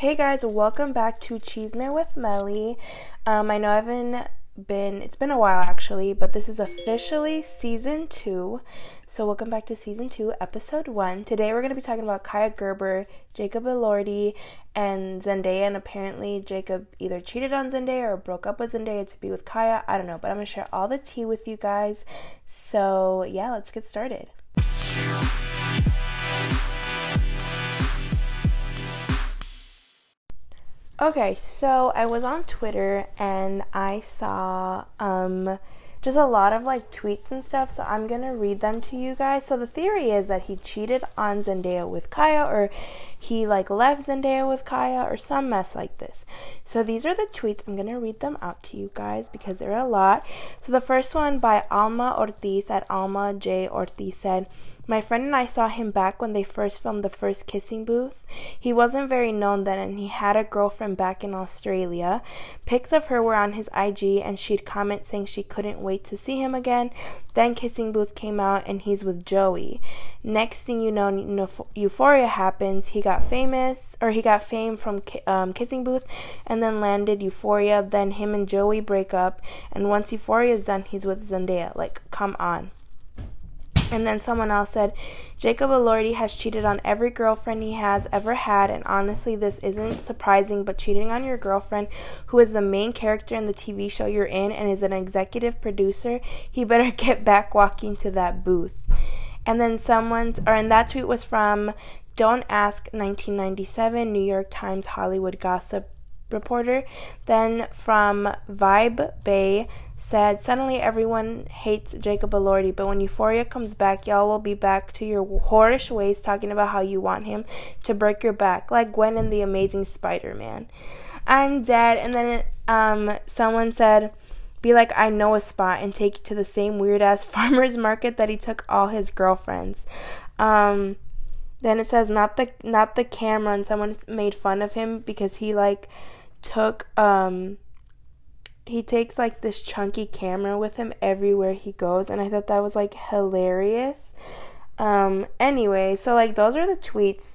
Hey guys, welcome back to Cheesemare with Melly. Um, I know I haven't been, it's been a while actually, but this is officially season two. So, welcome back to season two, episode one. Today we're going to be talking about Kaia Gerber, Jacob Elordi, and Zendaya. And apparently, Jacob either cheated on Zendaya or broke up with Zendaya to be with Kaia. I don't know, but I'm going to share all the tea with you guys. So, yeah, let's get started. Okay, so I was on Twitter and I saw um just a lot of like tweets and stuff, so I'm gonna read them to you guys. So the theory is that he cheated on Zendaya with Kaia, or he like left Zendaya with Kaia, or some mess like this. So these are the tweets. I'm gonna read them out to you guys because there are a lot. So the first one by Alma Ortiz at Alma J Ortiz said. My friend and I saw him back when they first filmed the first kissing booth. He wasn't very known then and he had a girlfriend back in Australia. Pics of her were on his IG and she'd comment saying she couldn't wait to see him again. Then Kissing Booth came out and he's with Joey. Next thing you know, Euphoria happens. He got famous or he got fame from um, Kissing Booth and then landed Euphoria. Then him and Joey break up and once Euphoria is done, he's with Zendaya. Like, come on. And then someone else said, Jacob Elordi has cheated on every girlfriend he has ever had, and honestly, this isn't surprising, but cheating on your girlfriend, who is the main character in the TV show you're in and is an executive producer, he better get back walking to that booth. And then someone's, or and that tweet was from Don't Ask 1997, New York Times Hollywood Gossip reporter. Then from Vibe Bay said, Suddenly everyone hates Jacob Elordi, but when Euphoria comes back, y'all will be back to your whorish ways talking about how you want him to break your back, like Gwen in The Amazing Spider Man. I'm dead. And then um, someone said, be like, I know a spot and take you to the same weird ass farmer's market that he took all his girlfriends. Um, then it says not the not the camera and someone made fun of him because he like took um he takes like this chunky camera with him everywhere he goes and I thought that was like hilarious. Um anyway, so like those are the tweets.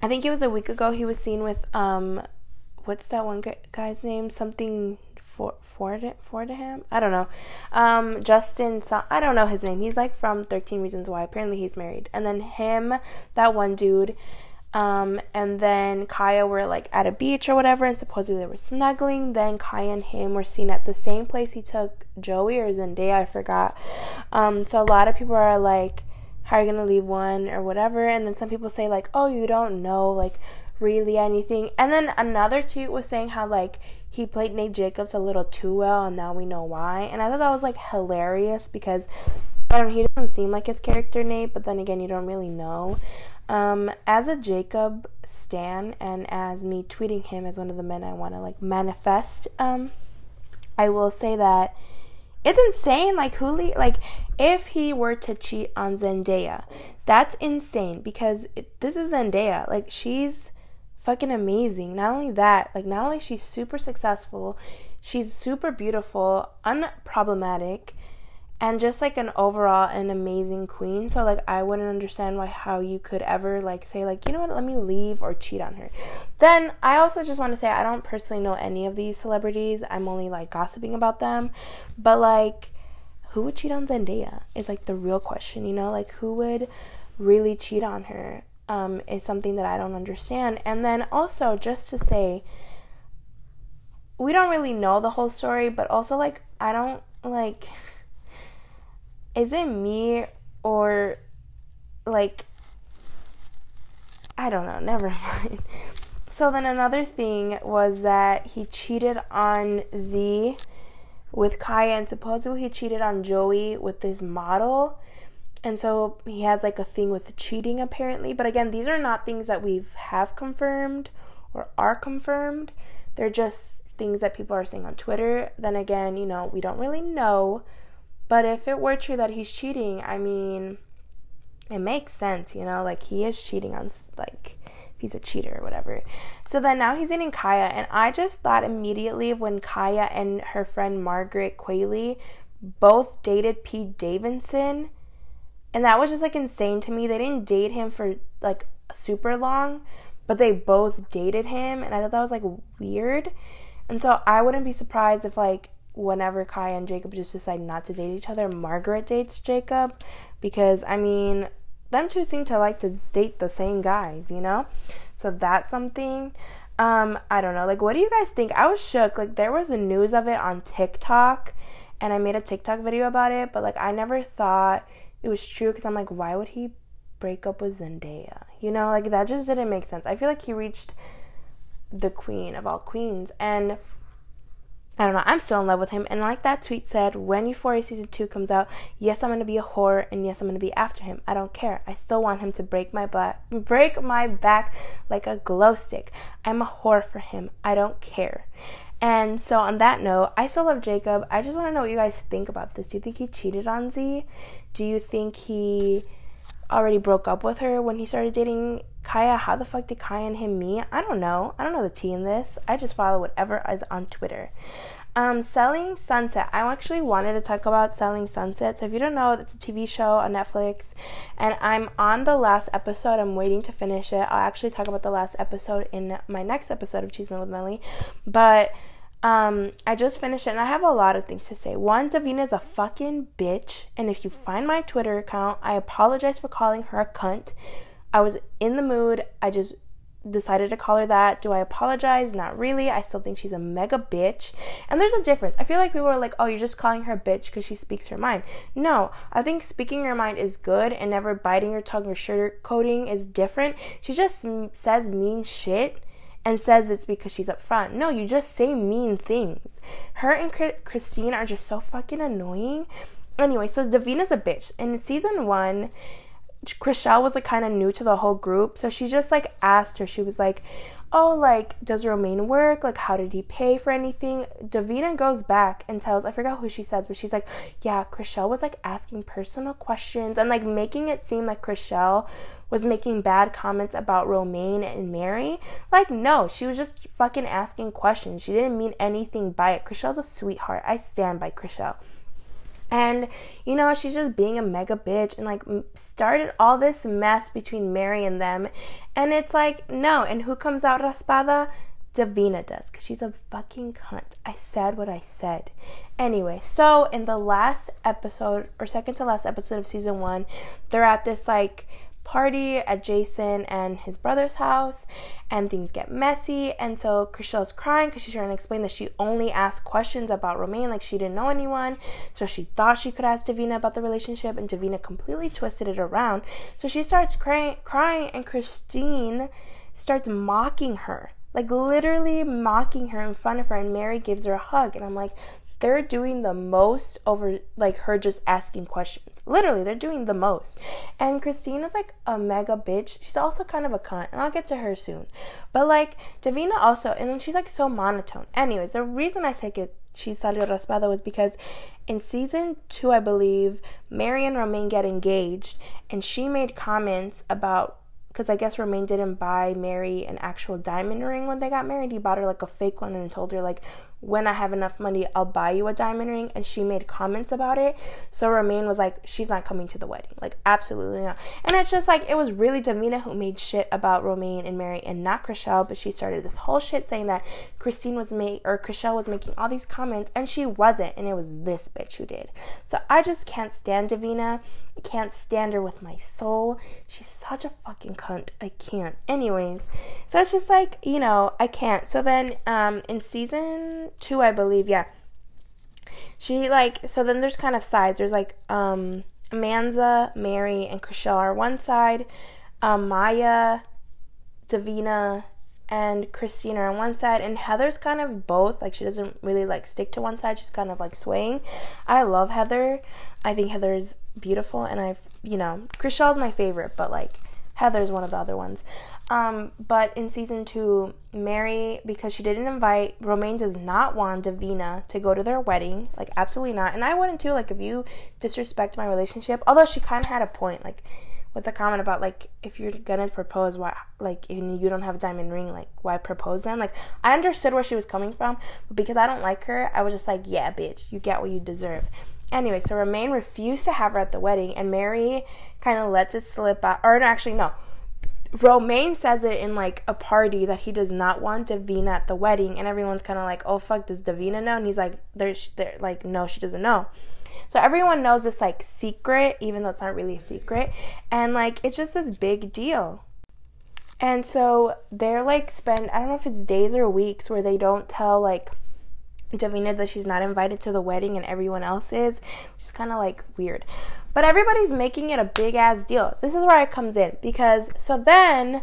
I think it was a week ago he was seen with um what's that one guy's name? Something for Ford Fordham? I don't know. Um Justin I don't know his name. He's like from 13 Reasons Why. Apparently he's married. And then him, that one dude um, and then Kaia were like at a beach or whatever, and supposedly they were snuggling. Then Kaia and him were seen at the same place he took Joey or Zendaya, I forgot. Um, so a lot of people are like, "How are you gonna leave one or whatever?" And then some people say like, "Oh, you don't know like really anything." And then another tweet was saying how like he played Nate Jacobs a little too well, and now we know why. And I thought that was like hilarious because I don't, he doesn't seem like his character Nate, but then again, you don't really know. Um, as a Jacob Stan and as me tweeting him as one of the men I want to like manifest, um, I will say that it's insane. Like Huli, like if he were to cheat on Zendaya, that's insane because it, this is Zendaya. Like she's fucking amazing. Not only that, like not only she's super successful, she's super beautiful, unproblematic and just like an overall an amazing queen. So like i wouldn't understand why how you could ever like say like you know what? Let me leave or cheat on her. Then i also just want to say i don't personally know any of these celebrities. I'm only like gossiping about them. But like who would cheat on zendaya is like the real question you know? Like who would really cheat on her um is something that i don't understand. And then also just to say we don't really know the whole story but also like i don't like is it me or like I don't know, never mind. So then another thing was that he cheated on Z with Kaia and supposedly he cheated on Joey with this model. And so he has like a thing with cheating apparently, but again, these are not things that we have confirmed or are confirmed. They're just things that people are saying on Twitter. Then again, you know, we don't really know but if it were true that he's cheating, I mean, it makes sense, you know, like he is cheating on, like, he's a cheater or whatever. So then now he's dating Kaia, and I just thought immediately of when Kaia and her friend Margaret Qualley both dated Pete Davidson. And that was just like insane to me. They didn't date him for like super long, but they both dated him, and I thought that was like weird. And so I wouldn't be surprised if like whenever Kai and Jacob just decide not to date each other, Margaret dates Jacob because I mean, them two seem to like to date the same guys, you know? So that's something. Um, I don't know. Like, what do you guys think? I was shook. Like, there was a news of it on TikTok, and I made a TikTok video about it, but like, I never thought it was true because I'm like, why would he break up with Zendaya? You know, like, that just didn't make sense. I feel like he reached the queen of all queens, and I don't know. I'm still in love with him. And like that tweet said, when Euphoria season two comes out, yes, I'm gonna be a whore, and yes, I'm gonna be after him. I don't care. I still want him to break my back, break my back like a glow stick. I'm a whore for him. I don't care. And so on that note, I still love Jacob. I just want to know what you guys think about this. Do you think he cheated on Z? Do you think he already broke up with her when he started dating Kaia? How the fuck did Kaia and him meet? I don't know. I don't know the tea in this. I just follow whatever is on Twitter. Um, Selling Sunset. I actually wanted to talk about Selling Sunset. So if you don't know, it's a TV show on Netflix, and I'm on the last episode. I'm waiting to finish it. I'll actually talk about the last episode in my next episode of Cheeseman with Melly. But um, I just finished it, and I have a lot of things to say. One, Davina is a fucking bitch, and if you find my Twitter account, I apologize for calling her a cunt. I was in the mood. I just decided to call her that. Do I apologize? Not really. I still think she's a mega bitch. And there's a difference. I feel like people are like, oh, you're just calling her a bitch because she speaks her mind. No, I think speaking your mind is good and never biting your tongue or sugarcoating is different. She just says mean shit and says it's because she's upfront. No, you just say mean things. Her and Christine are just so fucking annoying. Anyway, so Davina's a bitch. In season one, Chrishell was like kind of new to the whole group, so she just like asked her. She was like, "Oh, like does Romain work? Like how did he pay for anything?" Davina goes back and tells I forgot who she says, but she's like, "Yeah, Chrishell was like asking personal questions and like making it seem like Chrishell was making bad comments about Romain and Mary. Like, no, she was just fucking asking questions. She didn't mean anything by it. Chrishell's a sweetheart. I stand by Chrishell. And, you know, she's just being a mega bitch and like started all this mess between Mary and them. And it's like, no. And who comes out raspada? Davina does because she's a fucking cunt. I said what I said. Anyway, so in the last episode or second to last episode of season one, they're at this like party at Jason and his brother's house, and things get messy. And so Chrishell's crying because she's trying to explain that she only asked questions about Romain, like she didn't know anyone. So she thought she could ask Davina about the relationship, and Davina completely twisted it around. So she starts crying, crying, and Christine starts mocking her like literally mocking her in front of her and Mary gives her a hug and I'm like they're doing the most over like her just asking questions. Literally, they're doing the most. And Christine is like a mega bitch. She's also kind of a cunt, and I'll get to her soon. But like Davina also, and then she's like so monotone. Anyways, the reason I say it she salió raspada was because in season two, I believe, Mary and Romain get engaged, and she made comments about because I guess Romain didn't buy Mary an actual diamond ring when they got married. He bought her like a fake one and told her like, when I have enough money, I'll buy you a diamond ring. And she made comments about it. So Romain was like, she's not coming to the wedding. Like, absolutely not. And it's just like, it was really Davina who made shit about Romain and Mary and not Chrishell. But she started this whole shit saying that Christine was made, or Chrishell was making all these comments and she wasn't. And it was this bitch who did. So I just can't stand Davina. I can't stand her with my soul. She's such a fucking cunt. I can't. Anyways, so it's just like, you know, I can't. So then um in season two, I believe. Yeah. She like so then there's kind of sides. There's like um Amanza, Mary, and Chrishell are one side. Um, Maya, Davina, and Christina are on one side, and Heather's kind of both. Like she doesn't really like stick to one side. She's kind of like swaying. I love Heather. I think Heather's beautiful, and I've you know Chrishell's my favorite, but like Heather's one of the other ones. Um, but in season two, Mary, because she didn't invite, Romain does not want Davina to go to their wedding. Like, absolutely not. And I wouldn't too. Like, if you disrespect my relationship, although she kind of had a point, like, with the comment about, like, if you're gonna propose, why, like, you don't have a diamond ring, like, why propose then? Like, I understood where she was coming from, but because I don't like her, I was just like, yeah, bitch, you get what you deserve. Anyway, so Romain refused to have her at the wedding, and Mary kind of lets it slip out. Or no, actually, no. Romain says it in like a party that he does not want Davina at the wedding, and everyone's kind of like, "Oh fuck, does Davina know?" And he's like, "There's, they're like, no, she doesn't know." So everyone knows this like secret, even though it's not really a secret, and like it's just this big deal. And so they're like spend I don't know if it's days or weeks where they don't tell like Davina that she's not invited to the wedding and everyone else is, which is kind of like weird. But everybody's making it a big ass deal. This is where it comes in because so then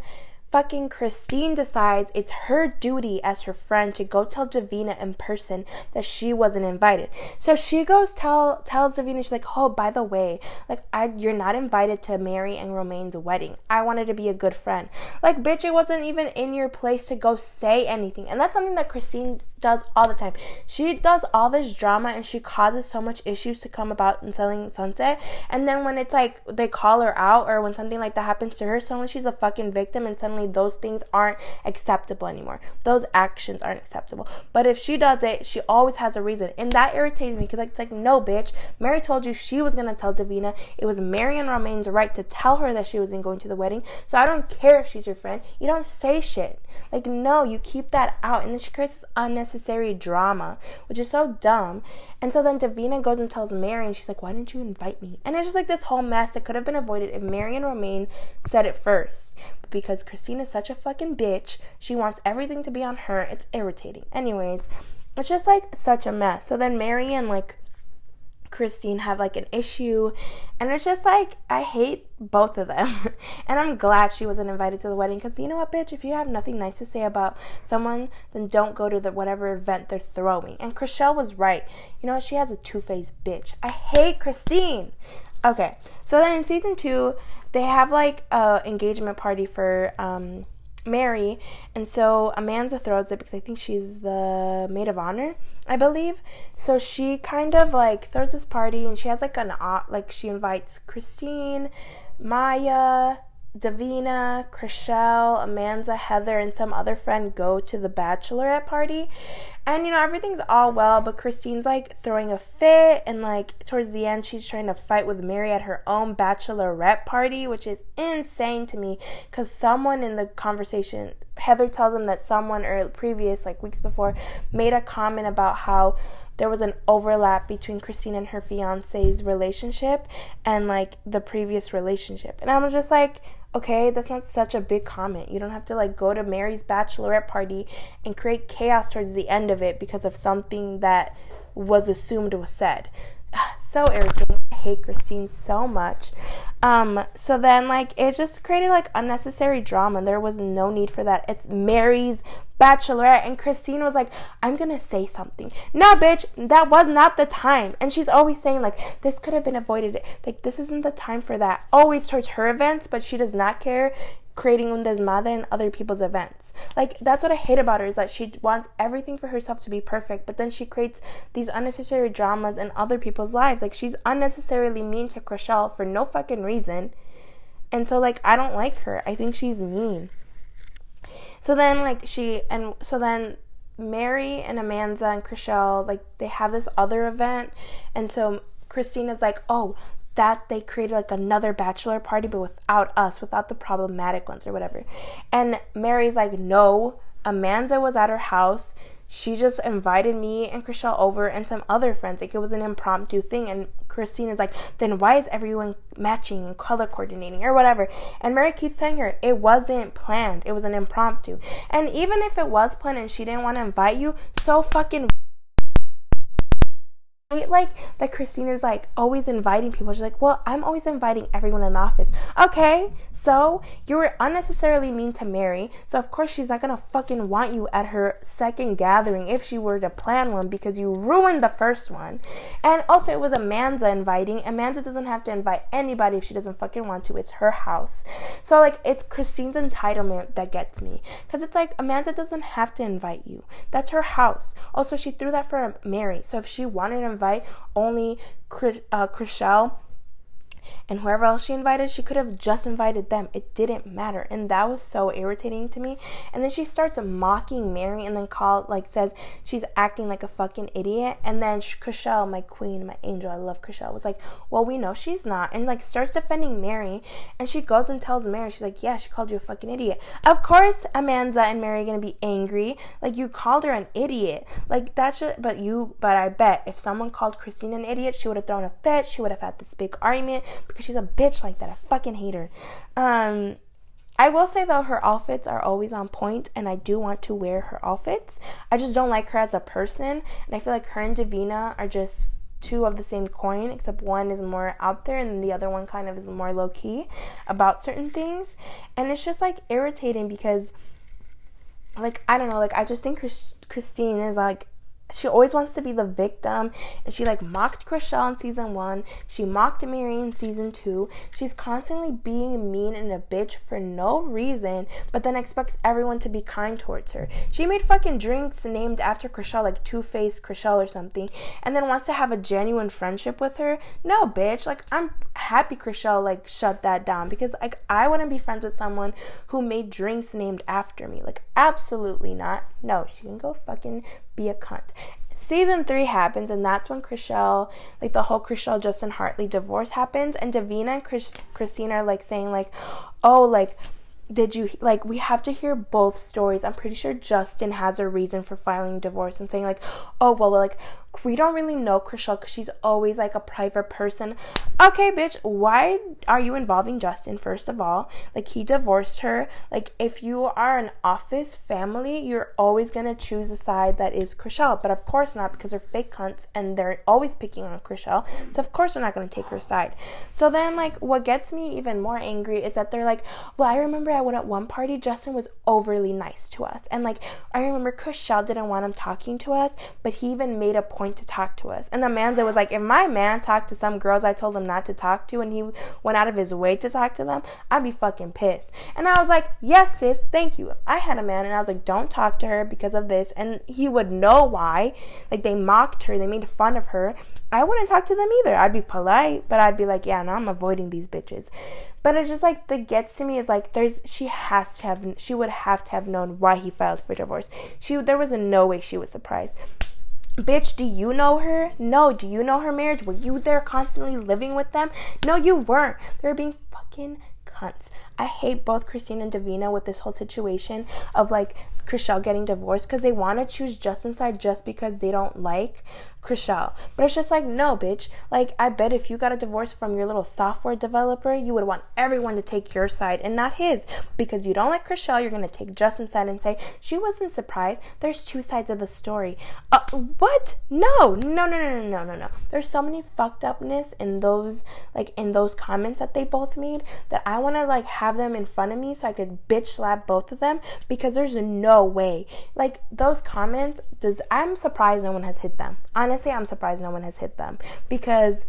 fucking Christine decides it's her duty as her friend to go tell Davina in person that she wasn't invited. So she goes tell tells Davina she's like, "Oh, by the way, like I you're not invited to Mary and Romain's wedding. I wanted to be a good friend." Like, bitch, it wasn't even in your place to go say anything. And that's something that Christine does all the time. She does all this drama and she causes so much issues to come about in Selling Sunset. And then when it's like they call her out or when something like that happens to her, suddenly she's a fucking victim and suddenly those things aren't acceptable anymore. Those actions aren't acceptable. But if she does it, she always has a reason. And that irritates me because it's like, no, bitch. Mary told you she was going to tell Davina. It was Mary and Romain's right to tell her that she wasn't going to the wedding. So I don't care if she's your friend. You don't say shit. Like, no, you keep that out. And then she creates this unnecessary drama, which is so dumb. And so then Davina goes and tells Mary, and she's like, Why didn't you invite me? And it's just like this whole mess that could have been avoided if Mary and Romain said it first. But because Christina's such a fucking bitch, she wants everything to be on her. It's irritating. Anyways, it's just like such a mess. So then Mary and like Christine have like an issue. And it's just like, I hate both of them. and I'm glad she wasn't invited to the wedding because you know what, bitch? If you have nothing nice to say about someone, then don't go to the whatever event they're throwing. And Chrishell was right. You know, she has a two faced bitch. I hate Christine. Okay, so then in season two, they have like a engagement party for um, Mary, and so Amanda throws it because I think she's the maid of honor, I believe. So she kind of like throws this party, and she has like an like she invites Christine, Maya, Davina, Chrishell, Amanza, Heather, and some other friend go to the bachelorette party. And you know, everything's all well, but Christine's like throwing a fit, and like towards the end, she's trying to fight with Mary at her own bachelorette party, which is insane to me because someone in the conversation, Heather tells them that someone or previous, like weeks before, made a comment about how there was an overlap between Christine and her fiance's relationship and like the previous relationship. And I was just like, Okay, that's not such a big comment. You don't have to like go to Mary's bachelorette party and create chaos towards the end of it because of something that was assumed was said. so irritating. I hate Christine so much. Um, so then like it just created like unnecessary drama. There was no need for that. It's Mary's bachelorette and Christine was like, I'm gonna say something. No, bitch, that was not the time. And she's always saying like this could have been avoided. Like this isn't the time for that. Always towards her events, but she does not care creating un desmadre in other people's events. Like that's what I hate about her is that she wants everything for herself to be perfect, but then she creates these unnecessary dramas in other people's lives. Like she's unnecessarily mean to Chrishell for no fucking reason. And so like I don't like her. I think she's mean. So then like she and so then Mary and Amanda and Chrishell like they have this other event and so Christina's like, "Oh, that they created like another bachelor party but without us without the problematic ones or whatever and mary's like no Amanda was at her house she just invited me and Chrishell over and some other friends. Like it was an impromptu thing. And Christine is like, then why is everyone matching and color coordinating or whatever? And Mary keeps telling her it wasn't planned. It was an impromptu. And even if it was planned and she didn't want to invite you, so fucking hate like that Christine is like always inviting people. She's like, well, I'm always inviting everyone in the office. Okay, so you were unnecessarily mean to Mary, so of course she's not gonna fucking want you at her second gathering if she were to plan one because you ruined the first one. And also, it was Amanza inviting. Amanda doesn't have to invite anybody if she doesn't fucking want to. It's her house. So like, it's Christine's entitlement that gets me because it's like Amanda doesn't have to invite you. That's her house. Also, she threw that for Mary. So if she wanted to invite only Chris, uh, and whoever else she invited, she could have just invited them. It didn't matter. And that was so irritating to me. And then she starts mocking Mary and then call like says she's acting like a fucking idiot. And then Chrishell, my queen, my angel, I love Chrishell, was like, Well, we know she's not. And like starts defending Mary. And she goes and tells Mary, she's like, Yeah, she called you a fucking idiot. Of course Amanda and Mary are gonna be angry. Like you called her an idiot. Like that should but you but I bet if someone called Christine an idiot, she would have thrown a fit, she would have had this big argument because she's a bitch like that. I fucking hate her. Um, I will say though, her outfits are always on point, and I do want to wear her outfits. I just don't like her as a person, and I feel like her and Davina are just two of the same coin, except one is more out there and the other one kind of is more low key about certain things. And it's just like irritating because, like, I don't know, like, I just think Chris- Christine is like she always wants to be the victim and she like mocked Chrishell in season one. She mocked Mary in season two. She's constantly being mean and a bitch for no reason, but then expects everyone to be kind towards her. She made fucking drinks named after Chrishell, like Two Face Chrishell or something, and then wants to have a genuine friendship with her. No, bitch. Like I'm happy Chrishell like shut that down because like I wouldn't be friends with someone who made drinks named after me. Like absolutely not. No, she can go fucking be a cunt. Season three happens, and that's when Chrishell, like the whole Chrishell Justin Hartley divorce happens, and Davina and Chris, Christina are like saying like, oh, like did you like we have to hear both stories i'm pretty sure justin has a reason for filing divorce and saying like oh well like we don't really know Chrishell because she's always like a private person. Okay, bitch, why are you involving Justin, first of all? Like, he divorced her. Like, if you are an office family, you're always gonna choose a side that is Chrishell. But of course not, because they're fake cunts and they're always picking on Chrishell. So, of course, they're not gonna take her side. So, then, like, what gets me even more angry is that they're like, well, I remember I went at one party, Justin was overly nice to us. And, like, I remember Chrishell didn't want him talking to us, but he even made a point point to talk to us. And the man was like, if my man talked to some girls I told him not to talk to and he went out of his way to talk to them, I'd be fucking pissed. And I was like, yes, sis, thank you. If I had a man and I was like, don't talk to her because of this, and he would know why, like they mocked her, they made fun of her, I wouldn't talk to them either. I'd be polite, but I'd be like, yeah, now I'm avoiding these bitches. But it's just like the gets to me is like there's she has to have she would have to have known why he filed for divorce. She there was no way she was surprised. Bitch, do you know her? No. Do you know her marriage? Were you there constantly living with them? No, you weren't. They were being fucking cunts. I hate both Christine and Davina with this whole situation of like Chrishell getting divorced because they want to choose Justin's side just because they don't like Chrishell. But it's just like, no, bitch. Like, I bet if you got a divorce from your little software developer, you would want everyone to take your side and not his. Because you don't like Chrishell, you're going to take Justin's side and say, she wasn't surprised. There's two sides of the story. Uh, what? No, no, no, no, no, no, no, no. There's so many fucked upness in those, like, in those comments that they both made that I want to, like, have them in front of me so I could bitch slap both of them because there's no way. Like, those comments, does, I'm surprised no one has hit them. Honestly, I'm surprised no one has hit them because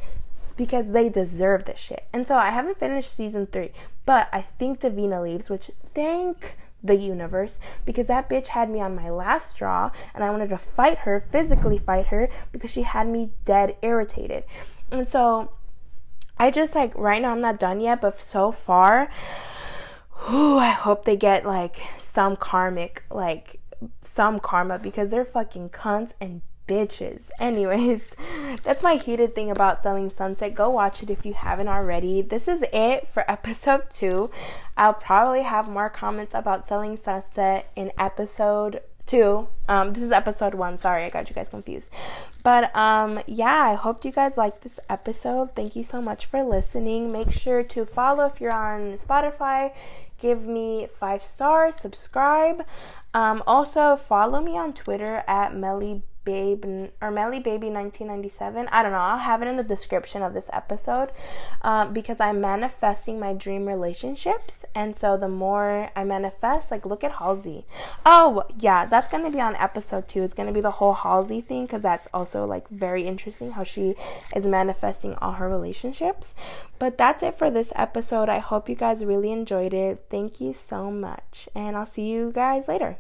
because they deserve this shit. And so I haven't finished season three, but I think Davina leaves, which thank the universe because that bitch had me on my last straw and I wanted to fight her, physically fight her because she had me dead irritated. And so I just like right now I'm not done yet, but so far, whew, I hope they get like some karmic like some karma because they're fucking cunts and bitches. Anyways, that's my heated thing about Selling Sunset. Go watch it if you haven't already. This is it for episode two. I'll probably have more comments about Selling Sunset in episode two. Um, this is episode one. Sorry, I got you guys confused. But um, yeah, I hope you guys like this episode. Thank you so much for listening. Make sure to follow if you're on Spotify. Give me five stars, subscribe. Um, also, follow me on Twitter at Melly Babe or Melly Baby 1997. I don't know. I'll have it in the description of this episode uh, because I'm manifesting my dream relationships. And so the more I manifest, like look at Halsey. Oh, yeah, that's going to be on episode two. It's going to be the whole Halsey thing because that's also like very interesting how she is manifesting all her relationships. But that's it for this episode. I hope you guys really enjoyed it. Thank you so much. And I'll see you guys later.